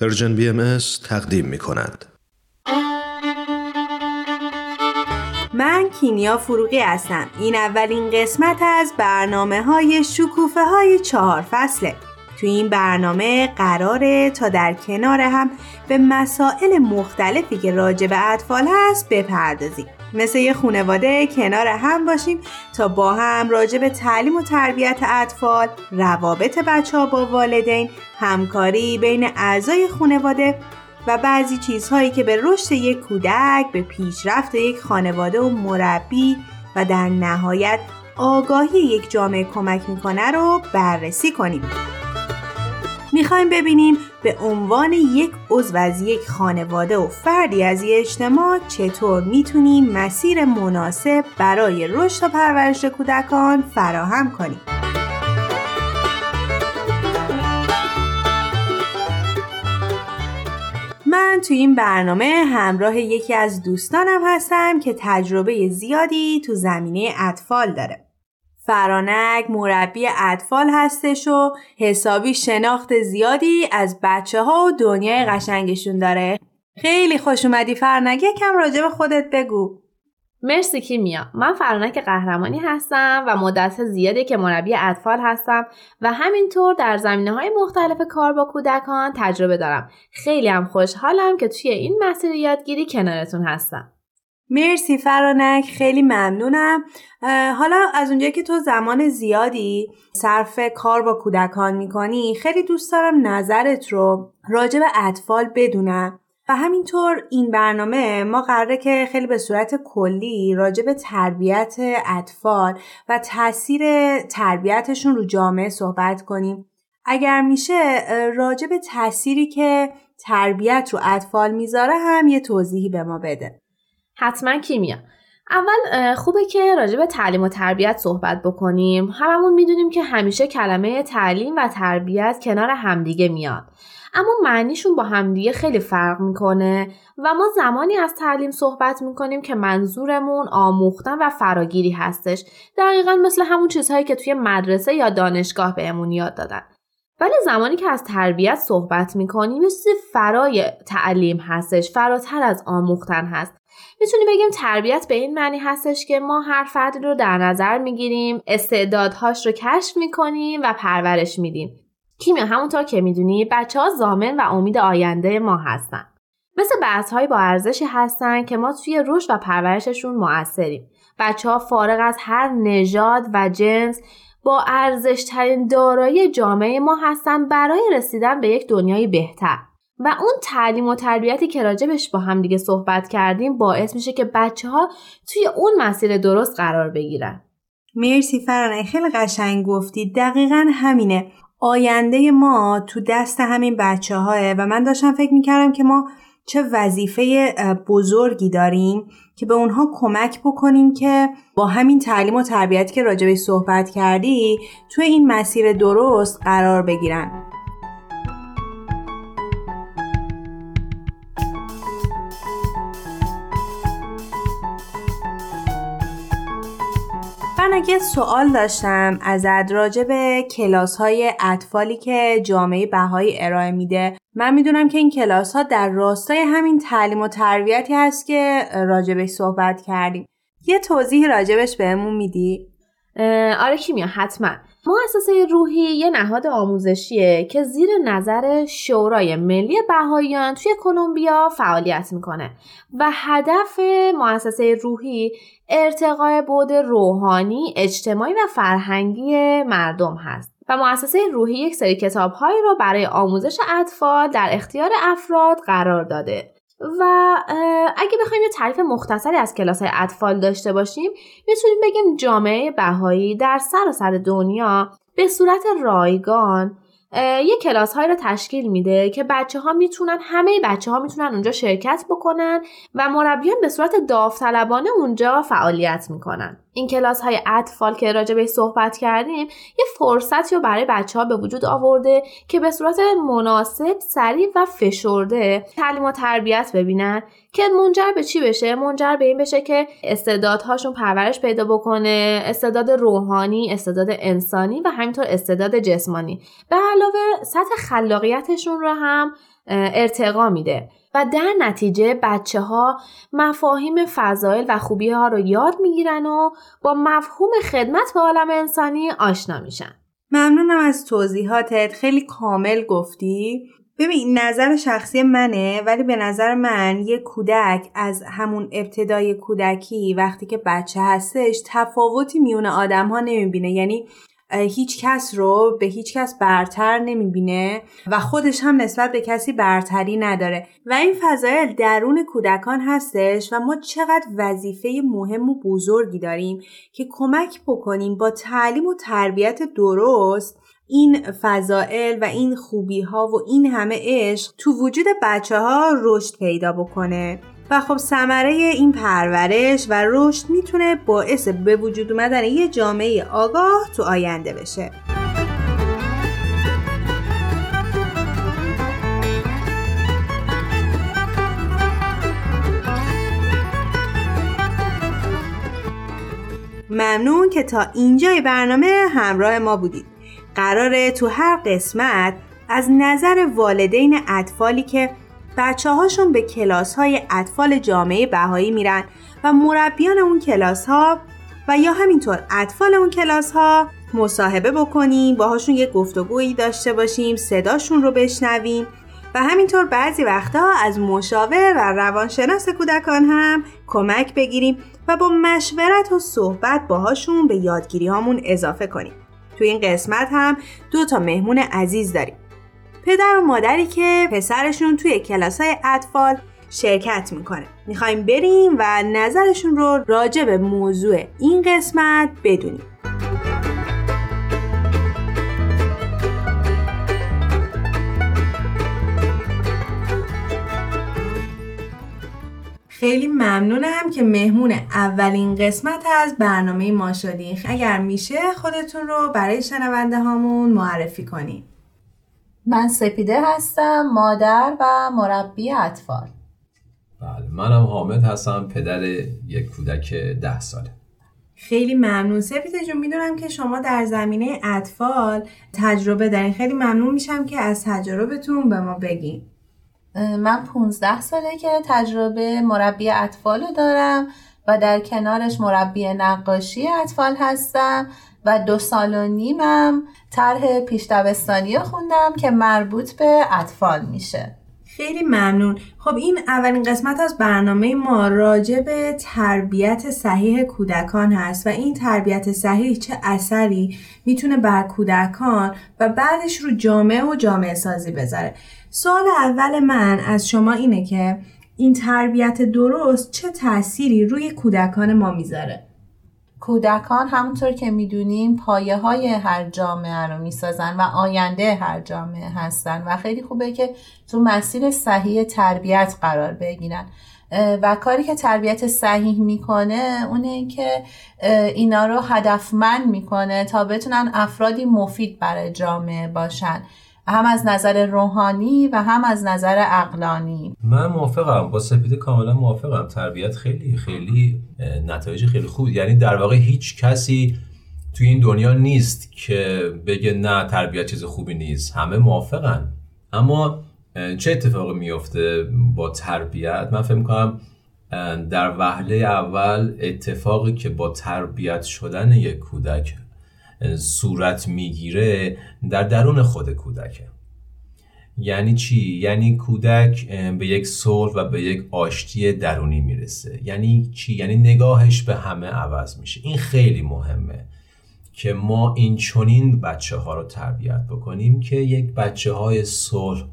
Persian BM تقدیم می کند. من کینیا فروغی هستم. این اولین قسمت از برنامه های شکوفه های چهار فصله. تو این برنامه قراره تا در کنار هم به مسائل مختلفی که راجع به اطفال هست بپردازیم. مثل یه خونواده کنار هم باشیم تا با هم راجع به تعلیم و تربیت اطفال، روابط بچه ها با والدین، همکاری بین اعضای خانواده و بعضی چیزهایی که به رشد یک کودک، به پیشرفت یک خانواده و مربی و در نهایت آگاهی یک جامعه کمک می‌کنه رو بررسی کنیم. می‌خوایم ببینیم به عنوان یک عضو از یک خانواده و فردی از یک اجتماع چطور می‌تونیم مسیر مناسب برای رشد و پرورش کودکان فراهم کنیم. من تو این برنامه همراه یکی از دوستانم هستم که تجربه زیادی تو زمینه اطفال داره. فرانک مربی اطفال هستش و حسابی شناخت زیادی از بچه ها و دنیای قشنگشون داره. خیلی خوش اومدی فرانک یکم راجع به خودت بگو. مرسی کیمیا من فرانک قهرمانی هستم و مدت زیادی که مربی اطفال هستم و همینطور در زمینه های مختلف کار با کودکان تجربه دارم خیلی هم خوشحالم که توی این مسیر یادگیری کنارتون هستم مرسی فرانک خیلی ممنونم. حالا از اونجایی که تو زمان زیادی صرف کار با کودکان می‌کنی خیلی دوست دارم نظرت رو راجع به اطفال بدونم. و همینطور این برنامه ما قراره که خیلی به صورت کلی راجع به تربیت اطفال و تاثیر تربیتشون رو جامعه صحبت کنیم. اگر میشه راجع به تأثیری که تربیت رو اطفال می‌ذاره هم یه توضیحی به ما بده. حتما کیمیا. اول خوبه که راجع به تعلیم و تربیت صحبت بکنیم. هممون می‌دونیم که همیشه کلمه تعلیم و تربیت کنار همدیگه میاد. اما معنیشون با همدیگه خیلی فرق می‌کنه و ما زمانی از تعلیم صحبت می‌کنیم که منظورمون آموختن و فراگیری هستش. دقیقا مثل همون چیزهایی که توی مدرسه یا دانشگاه بهمون یاد دادن. ولی زمانی که از تربیت صحبت می‌کنیم یه چیزی فرای تعلیم هستش فراتر از آموختن هست. می‌تونیم بگیم تربیت به این معنی هستش که ما هر فردی رو در نظر می‌گیریم استعدادهاش رو کشف می‌کنیم و پرورش میدیم. کیمیا همونطور که می‌دونی بچه ها زامن و امید آینده ما هستن. مثل بحث های با ارزشی هستن که ما توی رشد و پرورششون موثریم بچه ها فارغ از هر نژاد و جنس با ارزشترین دارایی جامعه ما هستن برای رسیدن به یک دنیای بهتر. و اون تعلیم و تربیتی که راجبش با هم دیگه صحبت کردیم باعث میشه که بچه ها توی اون مسیر درست قرار بگیرن. مرسی فرانه خیلی قشنگ گفتی. دقیقا همینه. آینده ما تو دست همین بچه های و من داشتم فکر می‌کردم که ما چه وظیفه بزرگی داریم که به اونها کمک بکنیم که با همین تعلیم و تربیتی که راجبه صحبت کردی توی این مسیر درست قرار بگیرن. من اگه سوال داشتم از راجع به کلاس های اطفالی که جامعه بهایی ارائه میده من می‌دونم که این کلاس ها در راستای همین تعلیم و تربیتی هست که راجبش صحبت کردیم یه توضیح راجبش بهمون میدی؟ آره کیمیا حتما مؤسسه روحی یه نهاد آموزشیه که زیر نظر شورای ملی بهاییان توی کلمبیا فعالیت می‌کنه و هدف مؤسسه روحی ارتقای بود روحانی، اجتماعی و فرهنگی مردم هست. و مؤسسه روحی یک سری کتابهایی رو برای آموزش اطفال در اختیار افراد قرار داده و اگه بخوایم یه تعریف مختصری از کلاس های اطفال داشته باشیم می‌تونیم بگیم جامعه بهایی در سراسر دنیا به صورت رایگان یه کلاس های رو تشکیل میده که بچه ها می‌تونن همه بچه ها می‌تونن اونجا شرکت بکنن و مربیان به صورت داوطلبانه اونجا فعالیت می‌کنن. این کلاس های اطفال که راجع به صحبت کردیم یه فرصتی رو برای بچه ها به وجود آورده که به صورت مناسب سریع و فشرده تعلیم و تربیت ببینن که منجر به چی بشه؟ منجر به این بشه که استعدادهاشون پرورش پیدا بکنه استعداد روحانی استعداد انسانی و همینطور استعداد جسمانی. به علاوه سطح خلاقیتشون رو هم ارتقا میده. و در نتیجه بچه ها مفاهیم فضایل و خوبی ها رو یاد می‌گیرن و با مفهوم خدمت به عالم انسانی آشنا میشن. ممنونم از توضیحاتت. خیلی کامل گفتی. ببین نظر شخصی منه ولی به نظر من یه کودک از همون ابتدای کودکی وقتی که بچه هستش تفاوتی میون آدم ها نمی‌بینه. یعنی هیچ کس رو به هیچ کس برتر نمی‌بینه و خودش هم نسبت به کسی برتری نداره. و این فضایل درون کودکان هستش و ما چقدر وظیفه مهم و بزرگی داریم که کمک بکنیم با تعلیم و تربیت درست این فضائل و این خوبی ها و این همه عشق تو وجود بچه ها رشد پیدا بکنه. و خب ثمره این پرورش و رشد می‌تونه باعث به وجود اومدن یه جامعه آگاه تو آینده بشه. ممنون که تا اینجای برنامه همراه ما بودید. قراره تو هر قسمت از نظر والدین اطفالی که بچه هاشون به کلاس های اطفال جامعه بهایی میرن و مربیان اون کلاس ها و یا همینطور اطفال اون کلاس ها مصاحبه بکنیم باهاشون یه گفتگویی داشته باشیم صداشون رو بشنویم و همینطور بعضی وقتها از مشاور و روانشناس کودکان هم کمک بگیریم و با مشورت و صحبت باهاشون به یادگیری هامون اضافه کنیم. تو این قسمت هم دو تا مهمون عزیز داریم. پدر و مادری که پسرشون توی کلاس های اطفال شرکت می‌کنه. می‌خوایم بریم و نظرشون رو راجع به موضوع این قسمت بدونیم. خیلی ممنونم که مهمون اولین قسمت از برنامه ما شدین. اگر میشه خودتون رو برای شنونده هامون معرفی کنین. من سپیده هستم مادر و مربی اطفال. بله منم حامد هستم پدر یک کودک ده ساله. خیلی ممنون. سپیده جون می‌دونم که شما در زمینه اطفال تجربه دارین. خیلی ممنون میشم که از تجربتون به ما بگین. من 15 ساله که تجربه مربی اطفال دارم و در کنارش مربی نقاشی اطفال هستم. و دو سال و نیمم طرح پیش خوندم که مربوط به اطفال میشه. خیلی ممنون. خب این اولین قسمت از برنامه ما راجع به تربیت صحیح کودکان هست و این تربیت صحیح چه اثری می‌تونه بر کودکان و بعدش رو جامعه و جامعه سازی بذاره. سوال اول من از شما اینه که این تربیت درست چه تأثیری روی کودکان ما می‌ذاره؟ کودکان همونطور که می‌دونیم پایه های هر جامعه رو می‌سازن و آینده هر جامعه هستن و خیلی خوبه که تو مسیر صحیح تربیت قرار بگیرن. و کاری که تربیت صحیح می‌کنه اونه که اینا رو هدفمند می‌کنه تا بتونن افرادی مفید برای جامعه باشن. هم از نظر روحانی و هم از نظر اقلانی من موافقم. با سپیده کاملا موافقم. تربیت خیلی خیلی نتایج خیلی خوب. یعنی در واقع هیچ کسی توی این دنیا نیست که بگه نه تربیت چیز خوبی نیست. همه موافقن. اما چه اتفاقی میفته با تربیت؟ من فکر کنم در وهله اول اتفاقی که با تربیت شدن یک کودک صورت می‌گیره در درون خود کودکه یعنی چی؟ یعنی کودک به یک صلح و به یک آشتی درونی می‌رسه یعنی چی؟ یعنی نگاهش به همه عوض میشه این خیلی مهمه که ما این چونین بچه ها رو تربیت بکنیم که یک بچه های صلح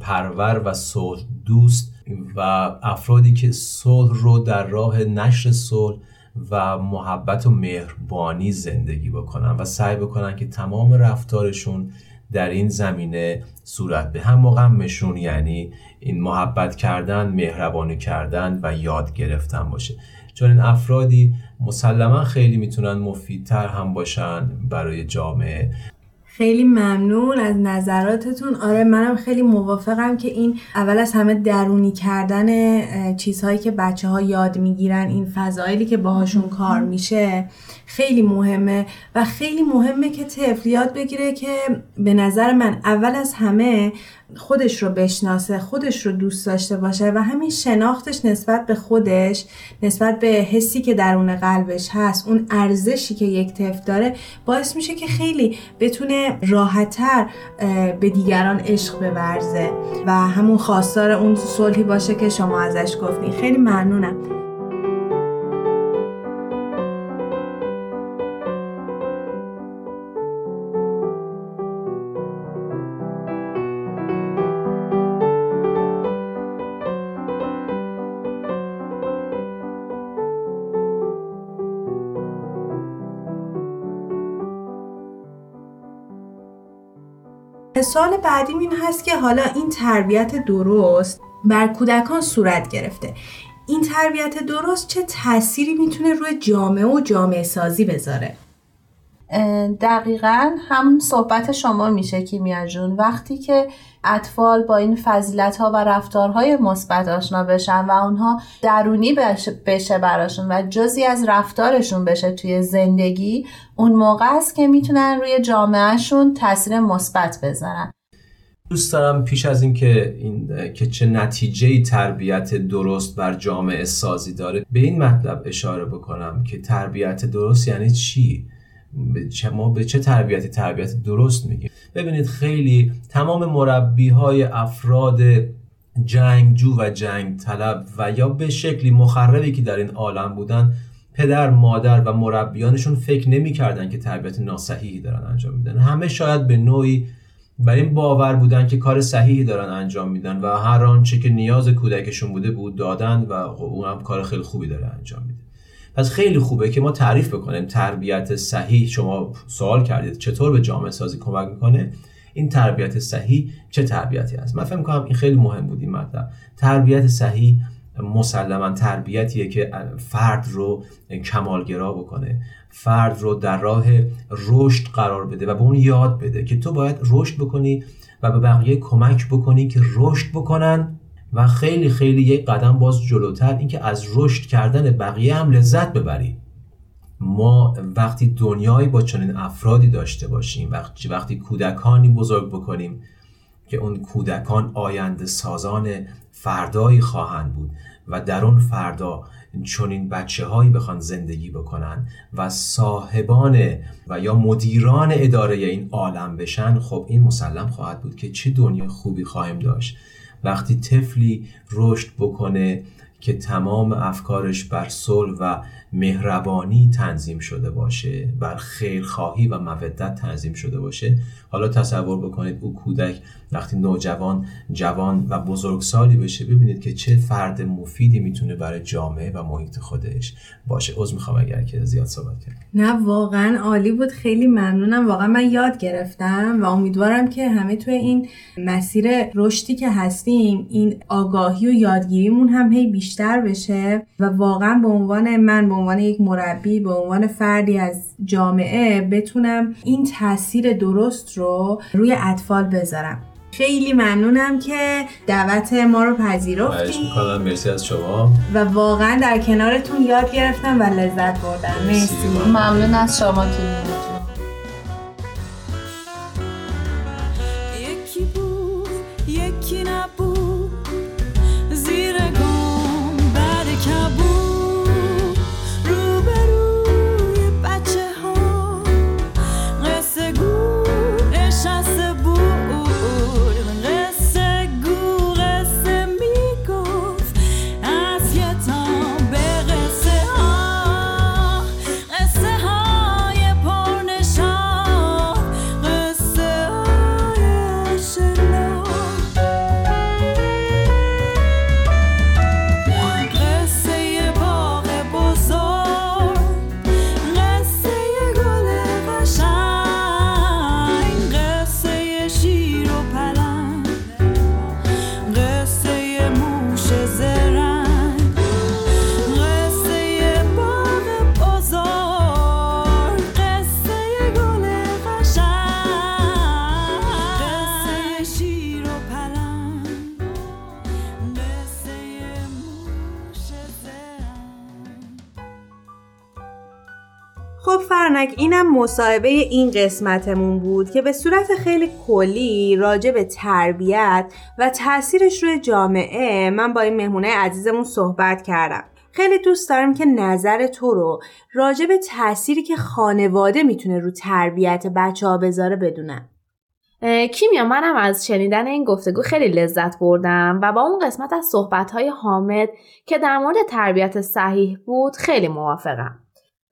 پرور و صلح دوست و افرادی که صلح رو در راه نشر صلح و محبت و مهربانی زندگی بکنن و سعی بکنن که تمام رفتارشون در این زمینه صورت به هم مقامشون یعنی این محبت کردن مهربانی کردن و یاد گرفتن باشه. چون این افرادی مسلما خیلی می‌تونن مفیدتر هم باشن برای جامعه. خیلی ممنون از نظراتتون. آره منم خیلی موافقم که این اول از همه درونی کردن چیزهایی که بچه ها یاد می‌گیرن این فضایلی که باهاشون کار میشه خیلی مهمه و خیلی مهمه که طفل یاد بگیره که به نظر من اول از همه خودش رو بشناسه خودش رو دوست داشته باشه و همین شناختش نسبت به خودش نسبت به حسی که درون قلبش هست اون ارزشی که یک طفل داره باعث میشه که خیلی بتونه راحتتر به دیگران عشق بورزه و همون خواستار اون صلحی باشه که شما ازش گفتین. خیلی ممنونم. سال بعدیم این هست که حالا این تربیت درست بر کودکان صورت گرفته. این تربیت درست چه تأثیری می‌تونه روی جامعه و جامعه سازی بذاره؟ دقیقا همون صحبت شما میشه کیمیا جون. وقتی که اطفال با این فضیلت ها و رفتارهای مثبت آشنا بشن و اونها درونی بشه براشون و جزی از رفتارشون بشه توی زندگی اون موقع است که می‌تونن روی جامعهشون تاثیر مثبت بذارن. دوست دارم پیش از اینکه این که چه نتیجه تربیت درست بر جامعه سازی داره به این مطلب اشاره بکنم که تربیت درست یعنی چی؟ ما به چه تربیتی تربیت درست میگیم؟ ببینید خیلی تمام مربی های افراد جنگجو و جنگ طلب و یا به شکلی مخربی که در این عالم بودن پدر مادر و مربیانشون فکر نمی‌کردن که تربیت ناسحیحی دارن انجام میدن. همه شاید به نوعی بر این باور بودن که کار صحیحی دارن انجام میدن و هر آنچه که نیاز کودکشون بوده بود دادن و اون هم کار خیلی خوبی داره انجام میده. پس خیلی خوبه که ما تعریف بکنیم تربیت صحیح. شما سوال کردید چطور به جامعه سازی کمک می‌کنه؟ این تربیت صحیح چه تربیتی است؟ من فکر می‌کنم این خیلی مهم بود این مطلب. تربیت صحیح مسلما تربیتیه که فرد رو کمالگرا بکنه. فرد رو در راه رشد قرار بده و به اون یاد بده که تو باید رشد بکنی و به بقیه کمک بکنی که رشد بکنن. و خیلی خیلی یک قدم باز جلوتر اینکه از رشد کردن بقیه هم لذت ببری ما وقتی دنیایی با چنین افرادی داشته باشیم وقتی وقتی کودکانی بزرگ بکنیم که اون کودکان آینده سازان فردایی خواهند بود و در اون فردا چنین بچه هایی بخوان زندگی بکنن و صاحبان و یا مدیران اداره این عالم بشن خب این مسلم خواهد بود که چه دنیا خوبی خواهیم داشت. وقتی طفلی رشد بکنه که تمام افکارش بر صلح و مهربانی تنظیم شده باشه بر خیرخواهی و مودت تنظیم شده باشه حالا تصور بکنید او کودک وقتی نوجوان جوان و بزرگسالی بشه ببینید که چه فرد مفیدی می‌تونه برای جامعه و محیط خودش باشه. عذر می‌خوام اگر که زیاد صحبت کرد نه واقعا عالی بود. خیلی ممنونم. واقعا من یاد گرفتم و امیدوارم که همه توی این مسیر رشدی که هستیم این آگاهی و یادگیریمون هم هی بیشتر بشه و واقعا به عنوان من به عنوان یک مربی به عنوان فردی از جامعه بتونم این تاثیر درست رو روی اطفال بذارم. خیلی ممنونم که دعوت ما رو پذیرفتیم مرسی از شما. و واقعا در کنارتون یاد گرفتم و لذت بردم. مرسی, مرسی. ممنون از شما که فرنک اینم مصاحبه این قسمتمون بود که به صورت خیلی کلی راجع به تربیت و تاثیرش روی جامعه من با این مهمونه عزیزمون صحبت کردم خیلی دوست دارم که نظر تو رو راجع به تأثیری که خانواده می‌تونه رو تربیت بچه ها بذاره بدونم کیمیا منم از شنیدن این گفتگو خیلی لذت بردم و با اون قسمت از صحبتهای حامد که در مورد تربیت صحیح بود خیلی موافقم.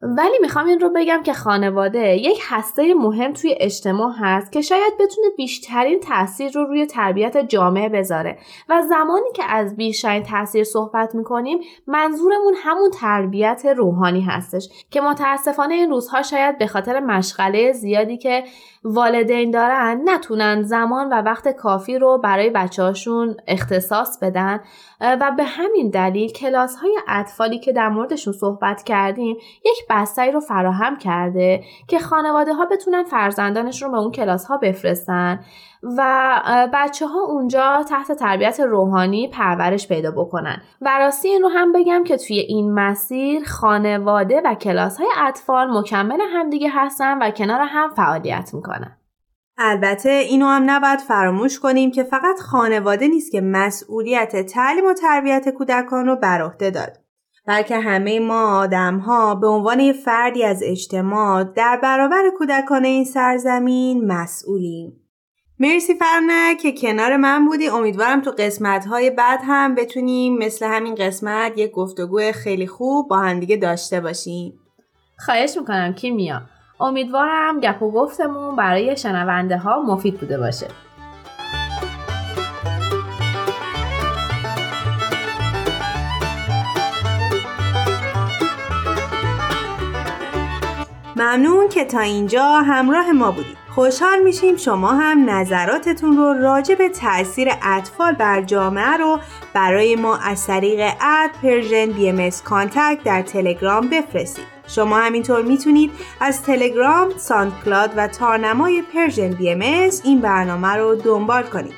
ولی می‌خوام این رو بگم که خانواده یک هسته مهم توی اجتماع هست که شاید بتونه بیشترین تاثیر رو روی تربیت جامعه بذاره. و زمانی که از بیشترین تاثیر صحبت می‌کنیم منظورمون همون تربیت روحانی هستش که متاسفانه این روزها شاید به خاطر مشغله زیادی که والدین دارن نتونن زمان و وقت کافی رو برای بچه هاشون اختصاص بدن. و به همین دلیل کلاس های اطفالی که در موردشون صحبت کردیم یک بستری رو فراهم کرده که خانواده ها بتونن فرزندانش رو به اون کلاس ها بفرستن و بچه ها اونجا تحت تربیت روحانی پرورش پیدا بکنن. و راستی این رو هم بگم که توی این مسیر خانواده و کلاس های اطفال مکمل همدیگه هستن و کنار هم فعالیت می‌کنن. البته اینو هم نباید فراموش کنیم که فقط خانواده نیست که مسئولیت تعلیم و تربیت کودکان رو بر عهده داد. بلکه همه ما آدم ها به عنوان یه فردی از اجتماع در برابر کودکان این سرزمین مسئولیم. مرسی فرنه که کنار من بودی. امیدوارم تو قسمت های بعد هم بتونیم مثل همین قسمت یک گفتگو خیلی خوب با همدیگه داشته باشیم. خواهش می‌کنم کیمیا. امیدوارم گپ و گفتمون برای شنونده ها مفید بوده باشه. ممنون که تا اینجا همراه ما بودید خوشحال میشیم شما هم نظراتتون رو راجع به تاثیر اطفال بر جامعه رو برای ما از طریق at Persian BM Contact در تلگرام بفرستید. شما همینطور می‌تونید از تلگرام، کلاد و تارنمای Persian BM این برنامه رو دنبال کنید.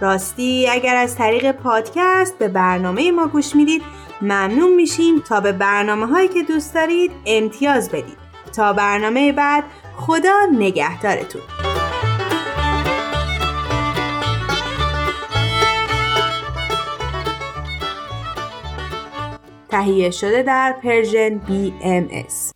راستی اگر از طریق پادکست به برنامه ما گوش می‌دید ممنون میشیم تا به برنامه هایی که دوست دارید امتیاز بدید. تا برنامه بعد خدا نگهدارتون. تهیه شده در پرژن BMS